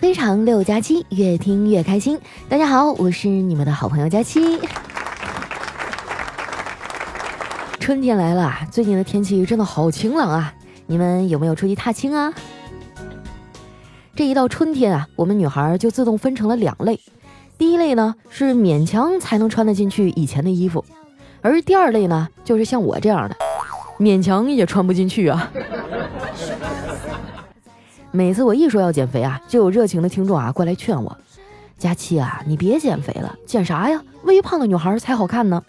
非常六加七，越听越开心。大家好，我是你们的好朋友佳期。春天来了，最近的天气真的好晴朗啊！你们有没有出去踏青啊？这一到春天啊，我们女孩就自动分成了两类。第一类呢，是勉强才能穿得进去以前的衣服，而第二类呢，就是像我这样的，勉强也穿不进去啊。每次我一说要减肥啊，就有热情的听众啊过来劝我：“佳期啊，你别减肥了，减啥呀？微胖的女孩才好看呢。”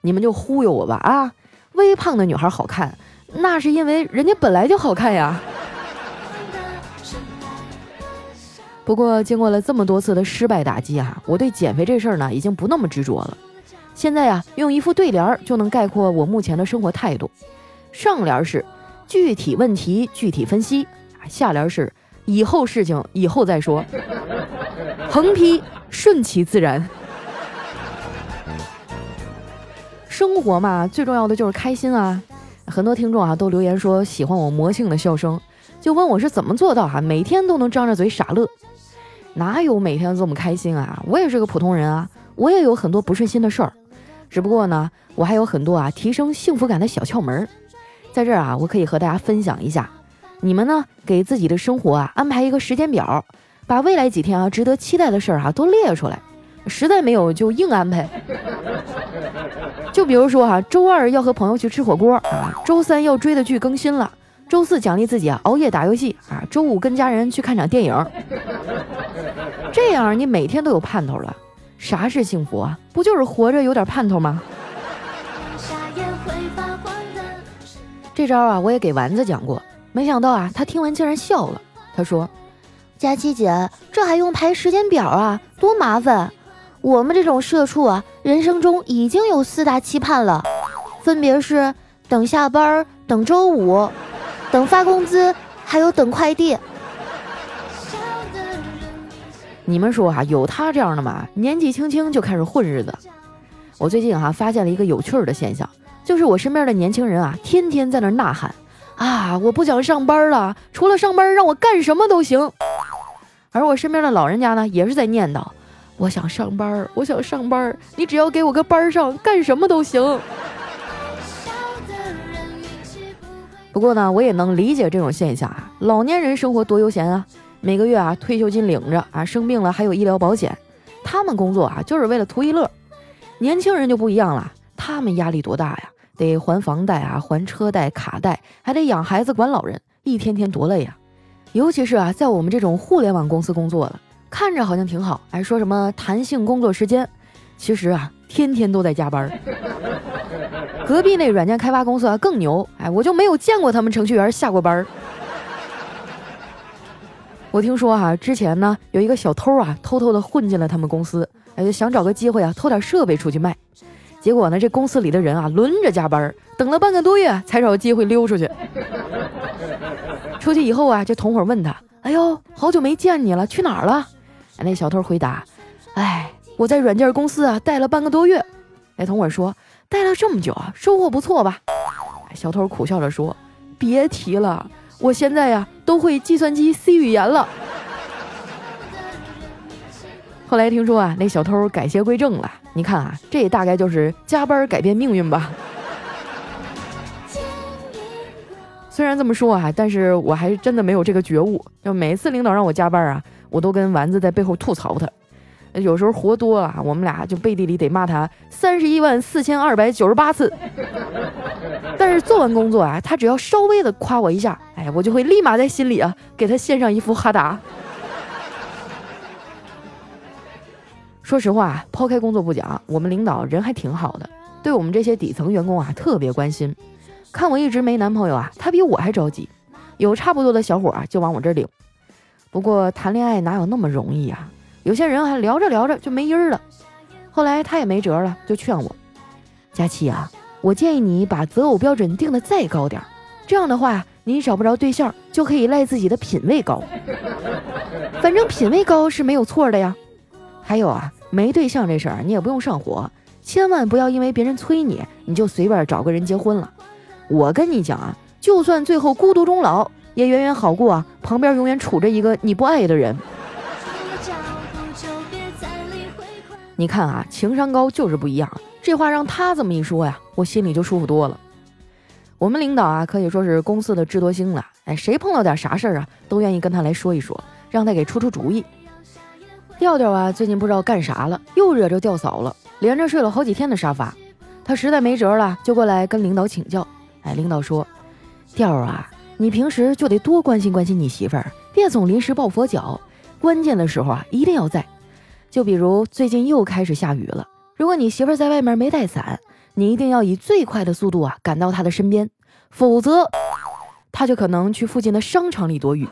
你们就忽悠我吧啊！微胖的女孩好看，那是因为人家本来就好看呀。不过经过了这么多次的失败打击啊，我对减肥这事儿呢已经不那么执着了。现在呀，用一副对联就能概括我目前的生活态度：上联是具体问题具体分析。下联是以后事情以后再说，横批顺其自然。生活嘛，最重要的就是开心啊！很多听众啊都留言说喜欢我魔性的笑声，就问我是怎么做到哈每天都能张着嘴傻乐。哪有每天这么开心啊？我也是个普通人啊，我也有很多不顺心的事儿，只不过呢，我还有很多啊提升幸福感的小窍门，在这儿啊，我可以和大家分享一下。你们呢？给自己的生活啊安排一个时间表，把未来几天啊值得期待的事儿哈都列出来。实在没有就硬安排。就比如说哈，周二要和朋友去吃火锅啊，周三要追的剧更新了，周四奖励自己啊熬夜打游戏啊，周五跟家人去看场电影。这样你每天都有盼头了。啥是幸福啊？不就是活着有点盼头吗？这招啊，我也给丸子讲过。没想到啊，他听完竟然笑了。他说：“佳琪姐，这还用排时间表啊？多麻烦！我们这种社畜啊，人生中已经有四大期盼了，分别是等下班、等周五、等发工资，还有等快递。你们说哈，有他这样的吗？年纪轻轻就开始混日子。我最近哈发现了一个有趣的现象，就是我身边的年轻人啊，天天在那呐喊。”啊！我不想上班了，除了上班，让我干什么都行。而我身边的老人家呢，也是在念叨：我想上班，我想上班，你只要给我个班上，干什么都行。不过呢，我也能理解这种现象啊。老年人生活多悠闲啊，每个月啊退休金领着啊，生病了还有医疗保险，他们工作啊就是为了图一乐。年轻人就不一样了，他们压力多大呀？得还房贷啊，还车贷、卡贷，还得养孩子、管老人，一天天多累呀！尤其是啊，在我们这种互联网公司工作的，看着好像挺好，还说什么弹性工作时间，其实啊，天天都在加班。隔壁那软件开发公司啊更牛，哎，我就没有见过他们程序员下过班。我听说哈，之前呢有一个小偷啊，偷偷的混进了他们公司，哎，就想找个机会啊偷点设备出去卖。结果呢，这公司里的人啊，轮着加班，等了半个多月才找机会溜出去。出去以后啊，这同伙问他：“哎呦，好久没见你了，去哪儿了？”那小偷回答：“哎，我在软件公司啊待了半个多月。”那同伙说：“待了这么久啊，收获不错吧？”小偷苦笑着说：“别提了，我现在呀都会计算机 C 语言了。”后来听说啊，那小偷改邪归正了。你看啊，这大概就是加班改变命运吧。虽然这么说啊，但是我还是真的没有这个觉悟。就每次领导让我加班啊，我都跟丸子在背后吐槽他。有时候活多了，我们俩就背地里得骂他三十一万四千二百九十八次。但是做完工作啊，他只要稍微的夸我一下，哎，我就会立马在心里啊给他献上一副哈达。说实话，抛开工作不讲，我们领导人还挺好的，对我们这些底层员工啊特别关心。看我一直没男朋友啊，他比我还着急，有差不多的小伙啊就往我这领。不过谈恋爱哪有那么容易啊？有些人还聊着聊着就没音儿了。后来他也没辙了，就劝我：“佳琪啊，我建议你把择偶标准定的再高点，这样的话你找不着对象就可以赖自己的品味高。反正品味高是没有错的呀。还有啊。”没对象这事儿，你也不用上火，千万不要因为别人催你，你就随便找个人结婚了。我跟你讲啊，就算最后孤独终老，也远远好过啊旁边永远杵着一个你不爱的人。你看啊，情商高就是不一样。这话让他这么一说呀，我心里就舒服多了。我们领导啊，可以说是公司的智多星了。哎，谁碰到点啥事儿啊，都愿意跟他来说一说，让他给出出主意。调调啊，最近不知道干啥了，又惹着调嫂了，连着睡了好几天的沙发。他实在没辙了，就过来跟领导请教。哎，领导说：“调啊，你平时就得多关心关心你媳妇儿，别总临时抱佛脚。关键的时候啊，一定要在。就比如最近又开始下雨了，如果你媳妇儿在外面没带伞，你一定要以最快的速度啊赶到她的身边，否则她就可能去附近的商场里躲雨。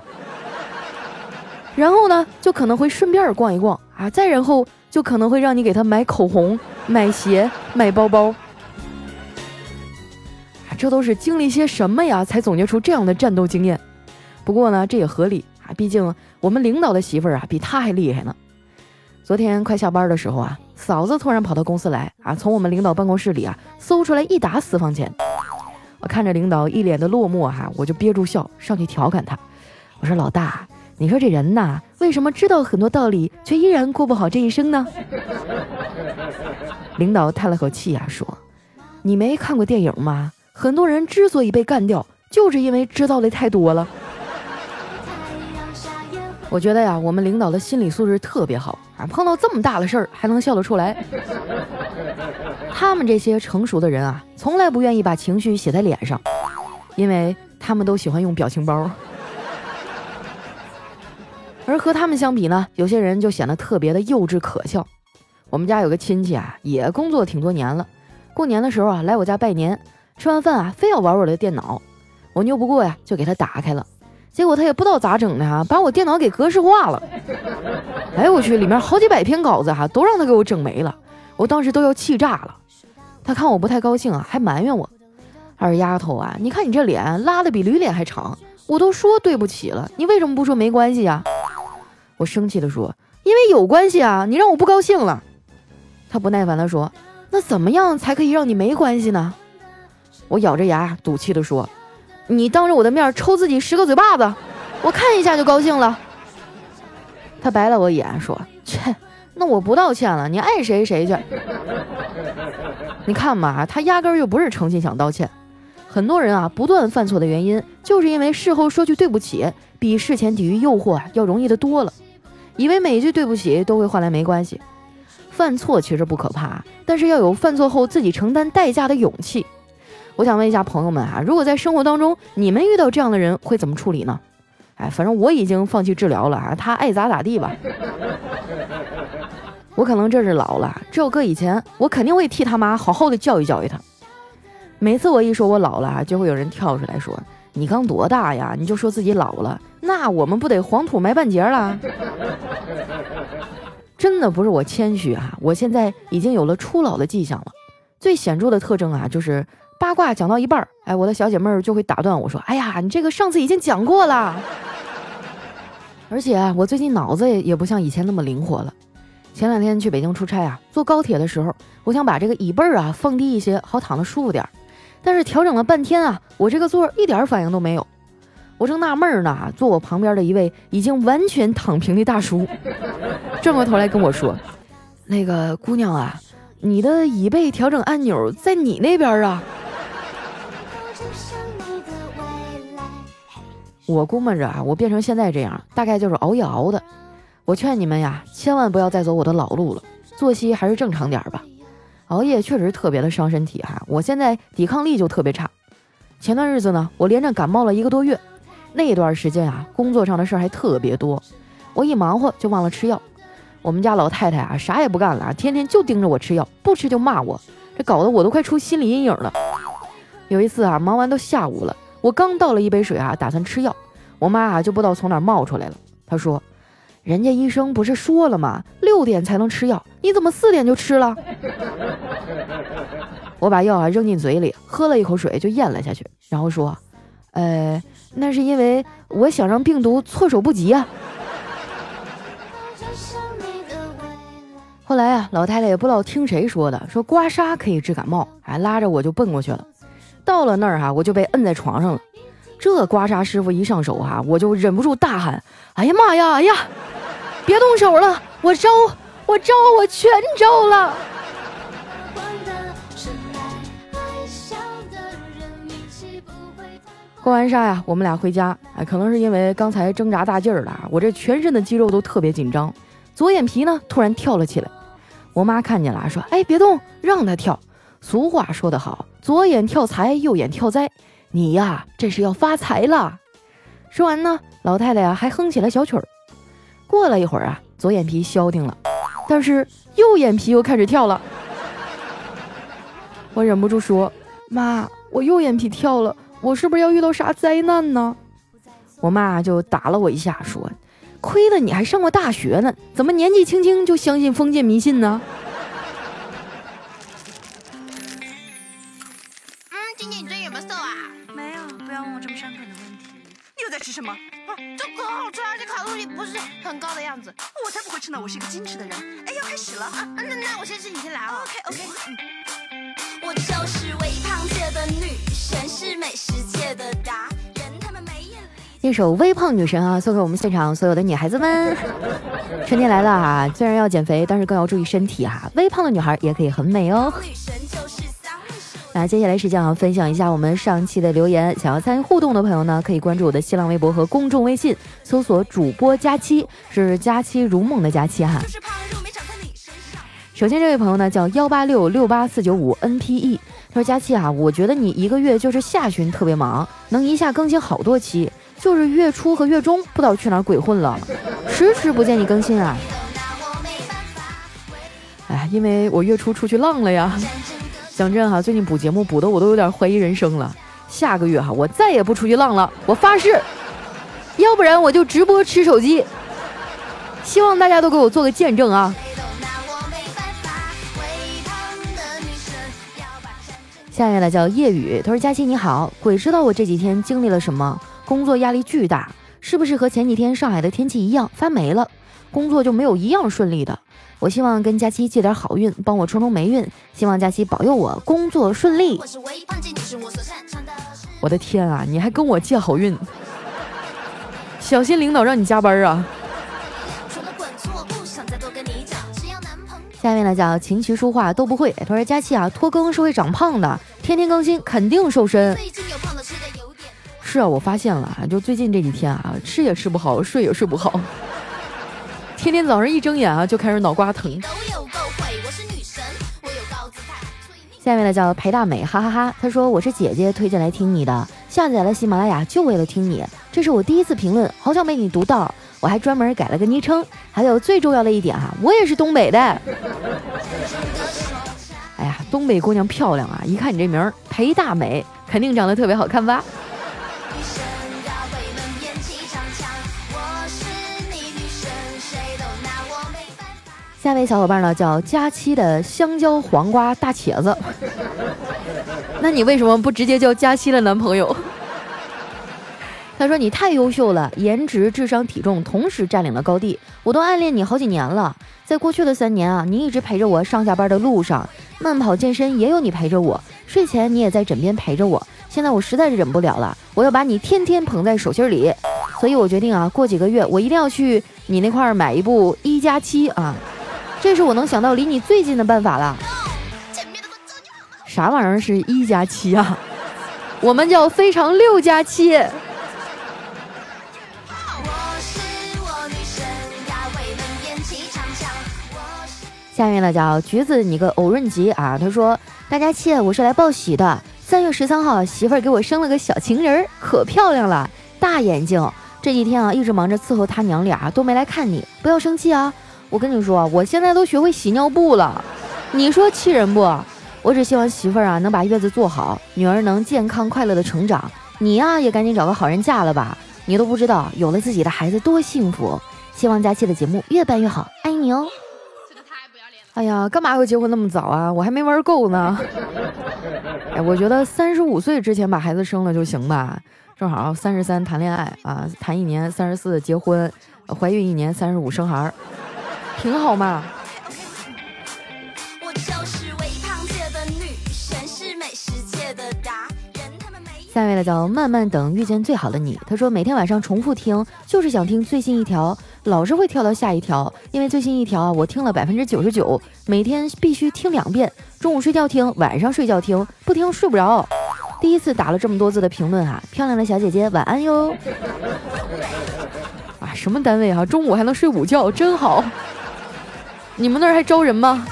然后呢，就可能会顺便逛一逛啊，再然后就可能会让你给他买口红、买鞋、买包包。”啊这都是经历些什么呀，才总结出这样的战斗经验？不过呢，这也合理啊，毕竟我们领导的媳妇儿啊，比他还厉害呢。昨天快下班的时候啊，嫂子突然跑到公司来啊，从我们领导办公室里啊搜出来一沓私房钱。我看着领导一脸的落寞哈，我就憋住笑上去调侃他，我说：“老大，你说这人呐，为什么知道很多道理，却依然过不好这一生呢？” 领导叹了口气啊，说：“你没看过电影吗？”很多人之所以被干掉，就是因为知道的太多了。我觉得呀，我们领导的心理素质特别好啊，碰到这么大的事儿还能笑得出来。他们这些成熟的人啊，从来不愿意把情绪写在脸上，因为他们都喜欢用表情包。而和他们相比呢，有些人就显得特别的幼稚可笑。我们家有个亲戚啊，也工作挺多年了，过年的时候啊，来我家拜年。吃完饭啊，非要玩我的电脑，我拗不过呀，就给他打开了。结果他也不知道咋整的哈，把我电脑给格式化了。哎我去，里面好几百篇稿子哈，都让他给我整没了。我当时都要气炸了。他看我不太高兴啊，还埋怨我：“二丫头啊，你看你这脸拉的比驴脸还长。我都说对不起了，你为什么不说没关系呀？”我生气的说：“因为有关系啊，你让我不高兴了。”他不耐烦的说：“那怎么样才可以让你没关系呢？”我咬着牙赌气地说：“你当着我的面抽自己十个嘴巴子，我看一下就高兴了。”他白了我一眼说：“切，那我不道歉了，你爱谁谁去。”你看嘛，他压根儿就不是诚心想道歉。很多人啊，不断犯错的原因，就是因为事后说句对不起，比事前抵御诱惑要容易的多了。以为每一句对不起都会换来没关系。犯错其实不可怕，但是要有犯错后自己承担代价的勇气。我想问一下朋友们啊，如果在生活当中你们遇到这样的人会怎么处理呢？哎，反正我已经放弃治疗了啊，他爱咋咋地吧。我可能这是老了，这要搁以前，我肯定会替他妈好好的教育教育他。每次我一说我老了，就会有人跳出来说：“你刚多大呀？你就说自己老了，那我们不得黄土埋半截了？” 真的不是我谦虚啊，我现在已经有了初老的迹象了。最显著的特征啊，就是。八卦讲到一半儿，哎，我的小姐妹儿就会打断我说：“哎呀，你这个上次已经讲过了。” 而且啊我最近脑子也也不像以前那么灵活了。前两天去北京出差啊，坐高铁的时候，我想把这个椅背儿啊放低一些，好躺得舒服点儿。但是调整了半天啊，我这个座一点反应都没有。我正纳闷呢，坐我旁边的一位已经完全躺平的大叔，转过头来跟我说：“那个姑娘啊，你的椅背调整按钮在你那边啊。”我估摸着啊，我变成现在这样，大概就是熬夜熬的。我劝你们呀，千万不要再走我的老路了，作息还是正常点吧。熬夜确实特别的伤身体哈，我现在抵抗力就特别差。前段日子呢，我连着感冒了一个多月，那段时间啊，工作上的事儿还特别多，我一忙活就忘了吃药。我们家老太太啊，啥也不干了，天天就盯着我吃药，不吃就骂我，这搞得我都快出心理阴影了。有一次啊，忙完都下午了。我刚倒了一杯水啊，打算吃药，我妈啊就不知道从哪冒出来了。她说：“人家医生不是说了吗？六点才能吃药，你怎么四点就吃了？”我把药啊扔进嘴里，喝了一口水就咽了下去，然后说：“呃，那是因为我想让病毒措手不及啊。”后来啊，老太太也不知道听谁说的，说刮痧可以治感冒，还拉着我就奔过去了。到了那儿哈，我就被摁在床上了。这刮痧师傅一上手啊，我就忍不住大喊：“哎呀妈呀，哎呀，别动手了，我招，我招，我全招了。”刮完痧呀，我们俩回家。哎，可能是因为刚才挣扎大劲儿了，我这全身的肌肉都特别紧张，左眼皮呢突然跳了起来。我妈看见了，说：“哎，别动，让他跳。”俗话说得好，左眼跳财，右眼跳灾。你呀，这是要发财了。说完呢，老太太呀还哼起了小曲儿。过了一会儿啊，左眼皮消停了，但是右眼皮又开始跳了。我忍不住说：“妈，我右眼皮跳了。”我是不是要遇到啥灾难呢？我妈就打了我一下，说：“亏了你还上过大学呢，怎么年纪轻轻就相信封建迷信呢？” 嗯，今天你最近有没有瘦啊？没有，不要问我这么伤感的问题。你又在吃什么？啊这可好吃，而且卡路里不是很高的样子。我才不会吃呢，我是一个矜持的人。哎，要开始了啊！那那我先吃，你先来啊。OK OK。我就是微胖界的女。一首微胖女神啊，送给我们现场所有的女孩子们。春天来了啊，虽然要减肥，但是更要注意身体啊。微胖的女孩也可以很美哦。那接下来时间啊，分享一下我们上期的留言。想要参与互动的朋友呢，可以关注我的新浪微博和公众微信，搜索主播佳期，是佳期如梦的佳期哈。首先这位朋友呢叫幺八六六八四九五 NPE。说佳期啊，我觉得你一个月就是下旬特别忙，能一下更新好多期，就是月初和月中不知道去哪儿鬼混了，迟迟不见你更新啊。哎，因为我月初出去浪了呀。讲真哈，最近补节目补的我都有点怀疑人生了。下个月哈，我再也不出去浪了，我发誓。要不然我就直播吃手机。希望大家都给我做个见证啊。下面呢叫夜雨，他说：“佳期你好，鬼知道我这几天经历了什么，工作压力巨大，是不是和前几天上海的天气一样发霉了？工作就没有一样顺利的。我希望跟佳期借点好运，帮我冲冲霉运，希望佳期保佑我工作顺利。我的天啊，你还跟我借好运，小心领导让你加班啊！”下面呢叫琴棋书画都不会。他说佳期啊，拖更是会长胖的，天天更新肯定瘦身。是啊，我发现了，就最近这几天啊，吃也吃不好，睡也睡不好，天天早上一睁眼啊就开始脑瓜疼。下面呢叫裴大美，哈哈哈。他说我是姐姐推荐来听你的，下载了喜马拉雅就为了听你，这是我第一次评论，好想被你读到。我还专门改了个昵称，还有最重要的一点哈，我也是东北的。哎呀，东北姑娘漂亮啊！一看你这名儿裴大美，肯定长得特别好看吧？下位小伙伴呢叫佳期的香蕉黄瓜大茄子，那你为什么不直接叫佳期的男朋友？他说：“你太优秀了，颜值、智商、体重同时占领了高地，我都暗恋你好几年了。在过去的三年啊，你一直陪着我上下班的路上，慢跑、健身也有你陪着我，睡前你也在枕边陪着我。现在我实在是忍不了了，我要把你天天捧在手心里。所以我决定啊，过几个月我一定要去你那块儿买一部一加七啊，这是我能想到离你最近的办法了。啥玩意儿是一加七啊？我们叫非常六加七。”下面呢叫橘子，你个偶润吉啊！他说：“大家亲，我是来报喜的。三月十三号，媳妇儿给我生了个小情人，可漂亮了，大眼睛。这几天啊，一直忙着伺候他娘俩，都没来看你。不要生气啊！我跟你说，我现在都学会洗尿布了。你说气人不？我只希望媳妇儿啊能把月子做好，女儿能健康快乐的成长。你呀，也赶紧找个好人嫁了吧。你都不知道，有了自己的孩子多幸福。希望佳期的节目越办越好，爱你哦。”哎呀，干嘛要结婚那么早啊？我还没玩够呢。哎，我觉得三十五岁之前把孩子生了就行吧，正好三十三谈恋爱啊，谈一年三十四结婚，怀孕一年三十五生孩儿，挺好嘛。下面位呢叫慢慢等遇见最好的你，他说每天晚上重复听，就是想听最新一条，老是会跳到下一条，因为最新一条啊我听了百分之九十九，每天必须听两遍，中午睡觉听，晚上睡觉听，不听睡不着。第一次打了这么多字的评论啊，漂亮的小姐姐晚安哟。啊，什么单位啊？中午还能睡午觉，真好。你们那儿还招人吗？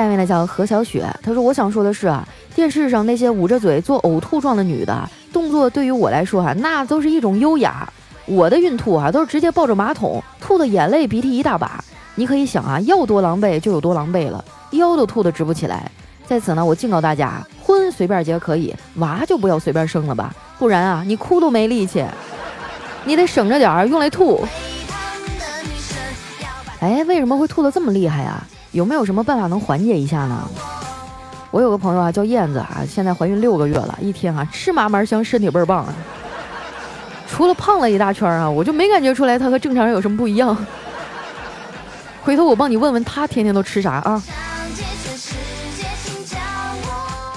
下面呢叫何小雪，她说我想说的是啊，电视上那些捂着嘴做呕吐状的女的动作，对于我来说哈、那都是一种优雅。我的孕吐啊，都是直接抱着马桶，吐的眼泪鼻涕一大把。你可以想啊，要多狼狈就有多狼狈了，腰都吐得直不起来。在此呢，我警告大家，婚随便结可以，娃就不要随便生了吧，不然啊，你哭都没力气，你得省着点儿用来吐。哎，为什么会吐得这么厉害啊？有没有什么办法能缓解一下呢？我有个朋友啊，叫燕子啊，现在怀孕六个月了，一天啊吃嘛嘛香，身体倍儿棒。除了胖了一大圈啊，我就没感觉出来她和正常人有什么不一样。回头我帮你问问她天天都吃啥啊？想解全世界，请叫我。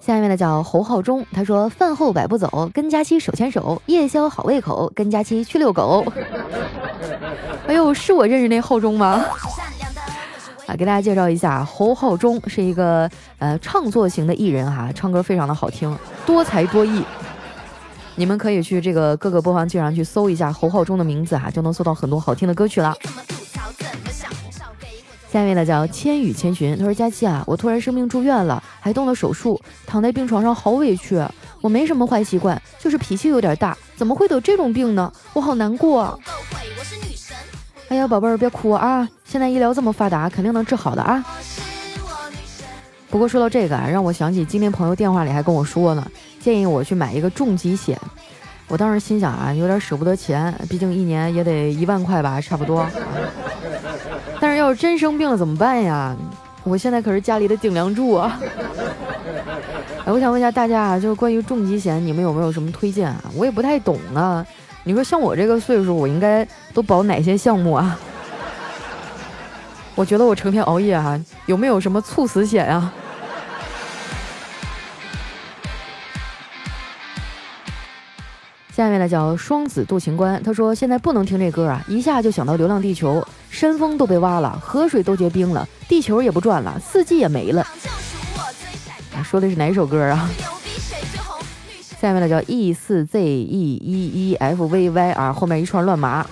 下面的叫侯浩中，他说饭后百步走，跟佳期手牵手，夜宵好胃口，跟佳期去遛狗。哎呦，是我认识那浩中吗？给大家介绍一下，侯浩中是一个呃唱作型的艺人哈、唱歌非常的好听，多才多艺。你们可以去这个各个播放器上去搜一下侯浩中的名字哈、就能搜到很多好听的歌曲了。下一位呢叫千与千寻，他说佳期啊，我突然生病住院了，还动了手术，躺在病床上好委屈。我没什么坏习惯，就是脾气有点大，怎么会得这种病呢？我好难过啊。哎呀，宝贝儿别哭啊，现在医疗这么发达，肯定能治好的啊。不过说到这个啊，让我想起今天朋友电话里还跟我说呢，建议我去买一个重疾险。我当时心想啊，有点舍不得钱，毕竟一年也得一万块吧，差不多。但是要是真生病了怎么办呀？我现在可是家里的顶梁柱啊！哎，我想问一下大家啊，就是关于重疾险，你们有没有什么推荐啊？我也不太懂呢。你说像我这个岁数，我应该都保哪些项目啊？我觉得我成天熬夜啊，有没有什么猝死险啊？下面呢叫双子渡情关，他说现在不能听这歌啊，一下就想到《流浪地球》，山峰都被挖了，河水都结冰了，地球也不转了，四季也没了。说的是哪首歌啊？下面的叫 E 四 Z E 一一 F V Y 啊，后面一串乱码。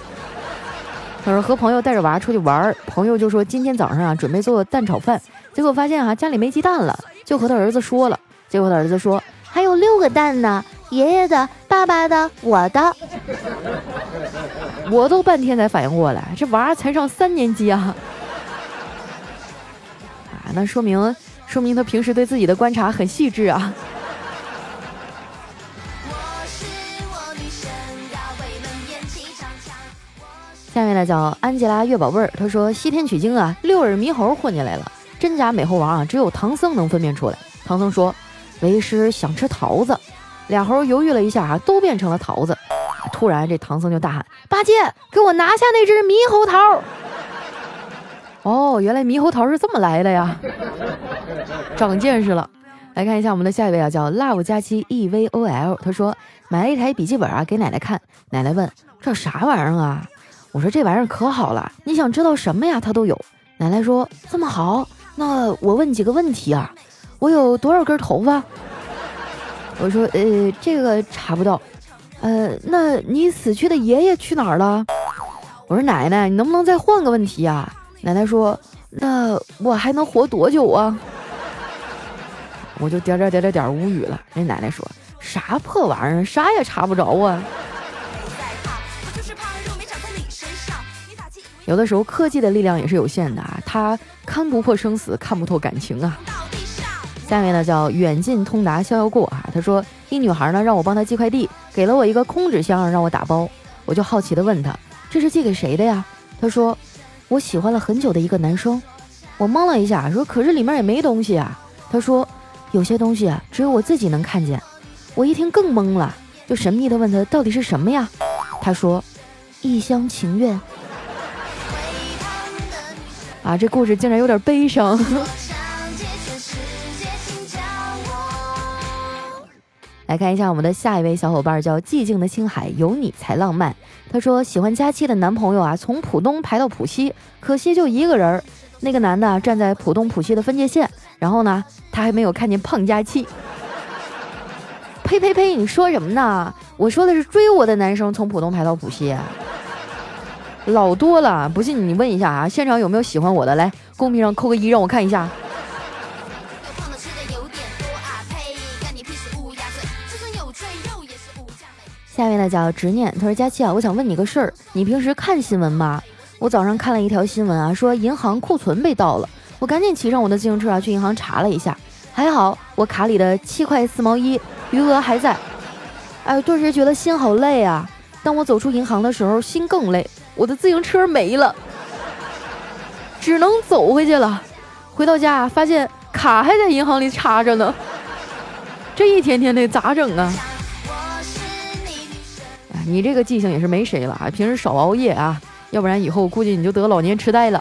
他说和朋友带着娃出去玩，朋友就说今天早上啊准备做蛋炒饭，结果发现啊家里没鸡蛋了，就和他儿子说了，结果他儿子说还有六个蛋呢，爷爷的、爸爸的、我的。我都半天才反应过来，这娃才上三年级啊！啊，那说明说明他平时对自己的观察很细致啊。下面呢叫安吉拉月宝贝儿，他说西天取经啊，六耳猕猴混进来了，真假美猴王啊，只有唐僧能分辨出来。唐僧说，为师想吃桃子，俩猴犹豫了一下啊，都变成了桃子。突然这唐僧就大喊：八戒，给我拿下那只猕猴桃！哦，原来猕猴桃是这么来的呀，长见识了。来看一下我们的下一位啊，叫 love 加七 e v o l，他说买了一台笔记本啊，给奶奶看，奶奶问这啥玩意儿啊？我说这玩意儿可好了，你想知道什么呀，它都有。奶奶说这么好，那我问几个问题啊，我有多少根头发？我说呃，这个查不到。呃，那你死去的爷爷去哪儿了？我说奶奶，你能不能再换个问题啊？奶奶说那我还能活多久啊？我就点点点点点无语了。那奶奶说啥破玩意儿，啥也查不着啊。有的时候科技的力量也是有限的啊，它看不破生死，看不透感情啊。下面呢叫远近通达逍遥过啊，他说一女孩呢让我帮她寄快递，给了我一个空纸箱让我打包，我就好奇的问她这是寄给谁的呀？她说我喜欢了很久的一个男生。我懵了一下，说可是里面也没东西啊。她说有些东西啊只有我自己能看见。我一听更懵了，就神秘的问他到底是什么呀？他说一厢情愿。啊，这故事竟然有点悲伤。来看一下我们的下一位小伙伴，叫寂静的青海，有你才浪漫。他说喜欢佳期的男朋友啊，从浦东排到浦西，可惜就一个人儿。那个男的站在浦东浦西的分界线，然后呢，他还没有看见胖佳期。呸呸呸！你说什么呢？我说的是追我的男生从浦东排到浦西，老多了。不信你问一下啊，现场有没有喜欢我的？来，公屏上扣个一，让我看一下。下面呢叫执念，他说佳期啊，我想问你个事儿，你平时看新闻吗？我早上看了一条新闻啊，说银行库存被盗了，我赶紧骑上我的自行车啊去银行查了一下，还好我卡里的七块四毛一余额还在。哎，顿时觉得心好累啊！当我走出银行的时候，心更累，我的自行车没了，只能走回去了。回到家，发现卡还在银行里插着呢，这一天天的咋整啊？哎，你这个记性也是没谁了啊！平时少熬夜啊，要不然以后估计你就得老年痴呆了。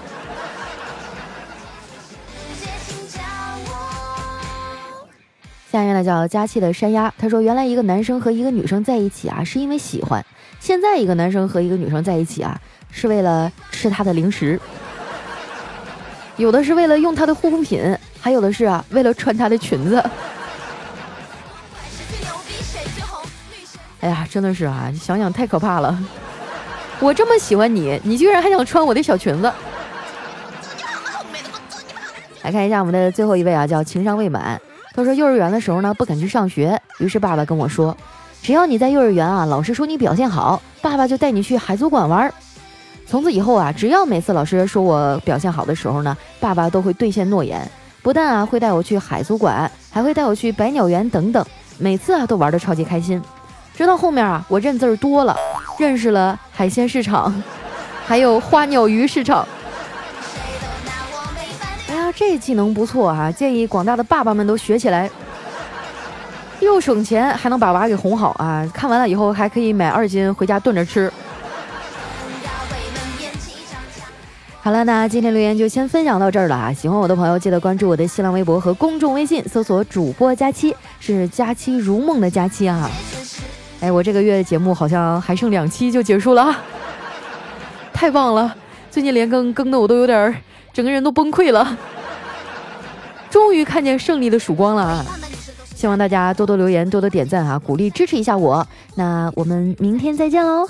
呢叫佳期的山鸭，他说原来一个男生和一个女生在一起啊，是因为喜欢；现在一个男生和一个女生在一起啊，是为了吃她的零食，有的是为了用她的护肤品，还有的是啊为了穿她的裙子。哎呀，真的是啊，想想太可怕了。我这么喜欢你，你居然还想穿我的小裙子？来看一下我们的最后一位啊，叫情商未满。他说幼儿园的时候呢，不肯去上学，于是爸爸跟我说，只要你在幼儿园啊，老师说你表现好，爸爸就带你去海族馆玩。从此以后啊，只要每次老师说我表现好的时候呢，爸爸都会兑现诺言，不但啊会带我去海族馆，还会带我去百鸟园等等，每次啊都玩得超级开心。直到后面啊，我认字儿多了，认识了海鲜市场，还有花鸟鱼市场。这技能不错啊！建议广大的爸爸们都学起来，又省钱，还能把娃给哄好啊！看完了以后还可以买二斤回家炖着吃。好了，那今天留言就先分享到这儿了啊！喜欢我的朋友记得关注我的新浪微博和公众微信，搜索主播佳期，是佳期如梦的佳期啊！哎，我这个月节目好像还剩两期就结束了啊，太棒了！最近连更更的我都有点，整个人都崩溃了。终于看见胜利的曙光了啊！希望大家多多留言，多多点赞啊，鼓励支持一下我。那我们明天再见喽！